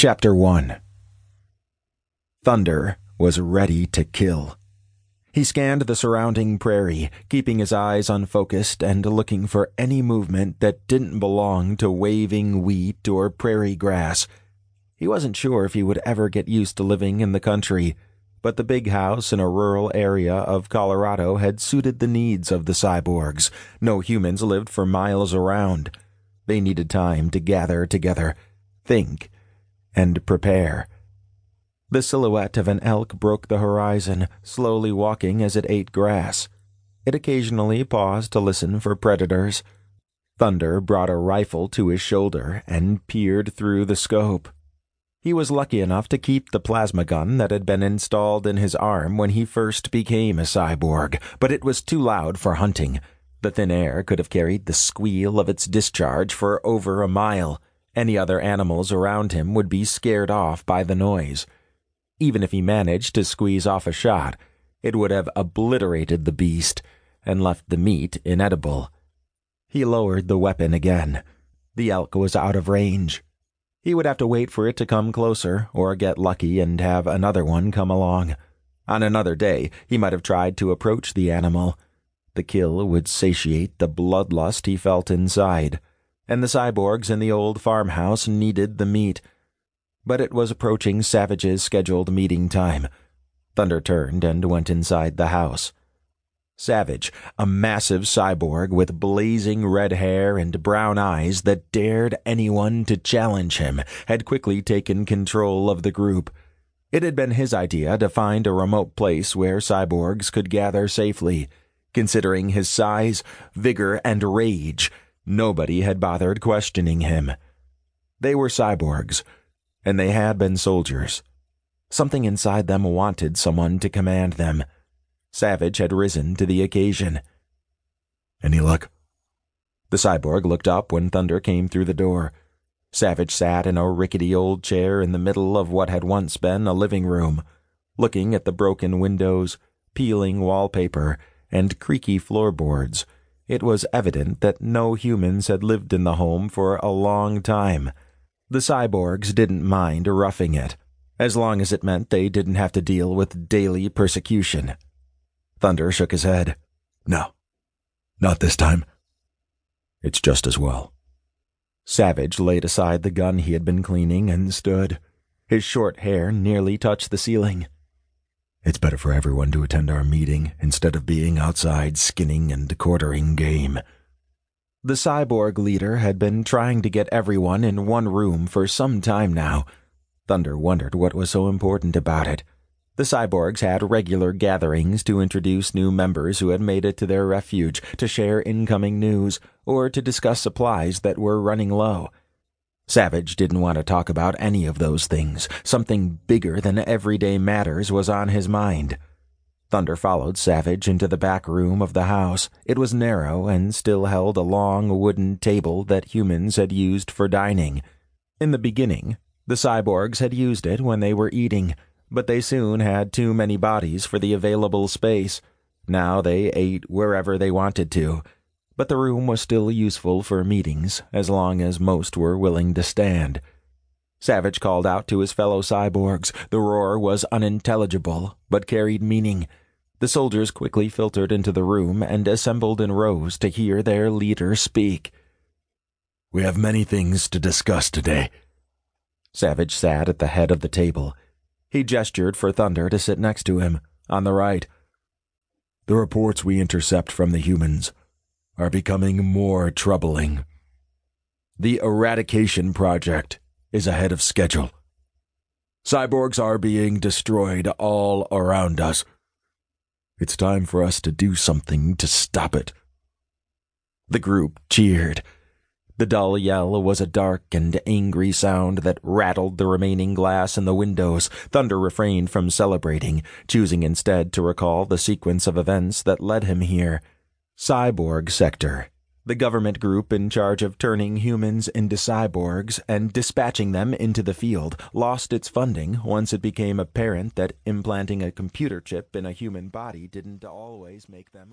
Chapter 1 Thunder was ready to kill. He scanned the surrounding prairie, keeping his eyes unfocused and looking for any movement that didn't belong to waving wheat or prairie grass. He wasn't sure if he would ever get used to living in the country, but the big house in a rural area of Colorado had suited the needs of the cyborgs. No humans lived for miles around. They needed time to gather together, think, and prepare. The silhouette of an elk broke the horizon, slowly walking as it ate grass. It occasionally paused to listen for predators. Thunder brought a rifle to his shoulder and peered through the scope. He was lucky enough to keep the plasma gun that had been installed in his arm when he first became a cyborg, but it was too loud for hunting. The thin air could have carried the squeal of its discharge for over a mile. Any other animals around him would be scared off by the noise. Even if he managed to squeeze off a shot, it would have obliterated the beast and left the meat inedible. He lowered the weapon again. The elk was out of range. He would have to wait for it to come closer, or get lucky and have another one come along. On another day, he might have tried to approach the animal. The kill would satiate the bloodlust he felt inside and the cyborgs in the old farmhouse needed the meat. But it was approaching Savage's scheduled meeting time. Thunder turned and went inside the house. Savage, a massive cyborg with blazing red hair and brown eyes that dared anyone to challenge him, had quickly taken control of the group. It had been his idea to find a remote place where cyborgs could gather safely. Considering his size, vigor, and rage, Nobody had bothered questioning him. They were cyborgs, and they had been soldiers. Something inside them wanted someone to command them. Savage had risen to the occasion. Any luck? The cyborg looked up when Thunder came through the door. Savage sat in a rickety old chair in the middle of what had once been a living room, looking at the broken windows, peeling wallpaper, and creaky floorboards it was evident that no humans had lived in the home for a long time. The cyborgs didn't mind roughing it, as long as it meant they didn't have to deal with daily persecution. Thunder shook his head. No, not this time. It's just as well. Savage laid aside the gun he had been cleaning and stood. His short hair nearly touched the ceiling. It's better for everyone to attend our meeting instead of being outside skinning and quartering game. The cyborg leader had been trying to get everyone in one room for some time now. Thunder wondered what was so important about it. The cyborgs had regular gatherings to introduce new members who had made it to their refuge, to share incoming news, or to discuss supplies that were running low. Savage didn't want to talk about any of those things. Something bigger than everyday matters was on his mind. Thunder followed Savage into the back room of the house. It was narrow and still held a long wooden table that humans had used for dining. In the beginning, the cyborgs had used it when they were eating, but they soon had too many bodies for the available space. Now they ate wherever they wanted to but the room was still useful for meetings as long as most were willing to stand. Savage called out to his fellow cyborgs. The roar was unintelligible, but carried meaning. The soldiers quickly filtered into the room and assembled in rows to hear their leader speak. We have many things to discuss today. Savage sat at the head of the table. He gestured for Thunder to sit next to him, on the right. The reports we intercept from the humans are becoming more troubling. The eradication project is ahead of schedule. Cyborgs are being destroyed all around us. It's time for us to do something to stop it. The group cheered. The dull yell was a dark and angry sound that rattled the remaining glass in the windows. Thunder refrained from celebrating, choosing instead to recall the sequence of events that led him here. Cyborg Sector, the government group in charge of turning humans into cyborgs and dispatching them into the field, lost its funding once it became apparent that implanting a computer chip in a human body didn't always make them.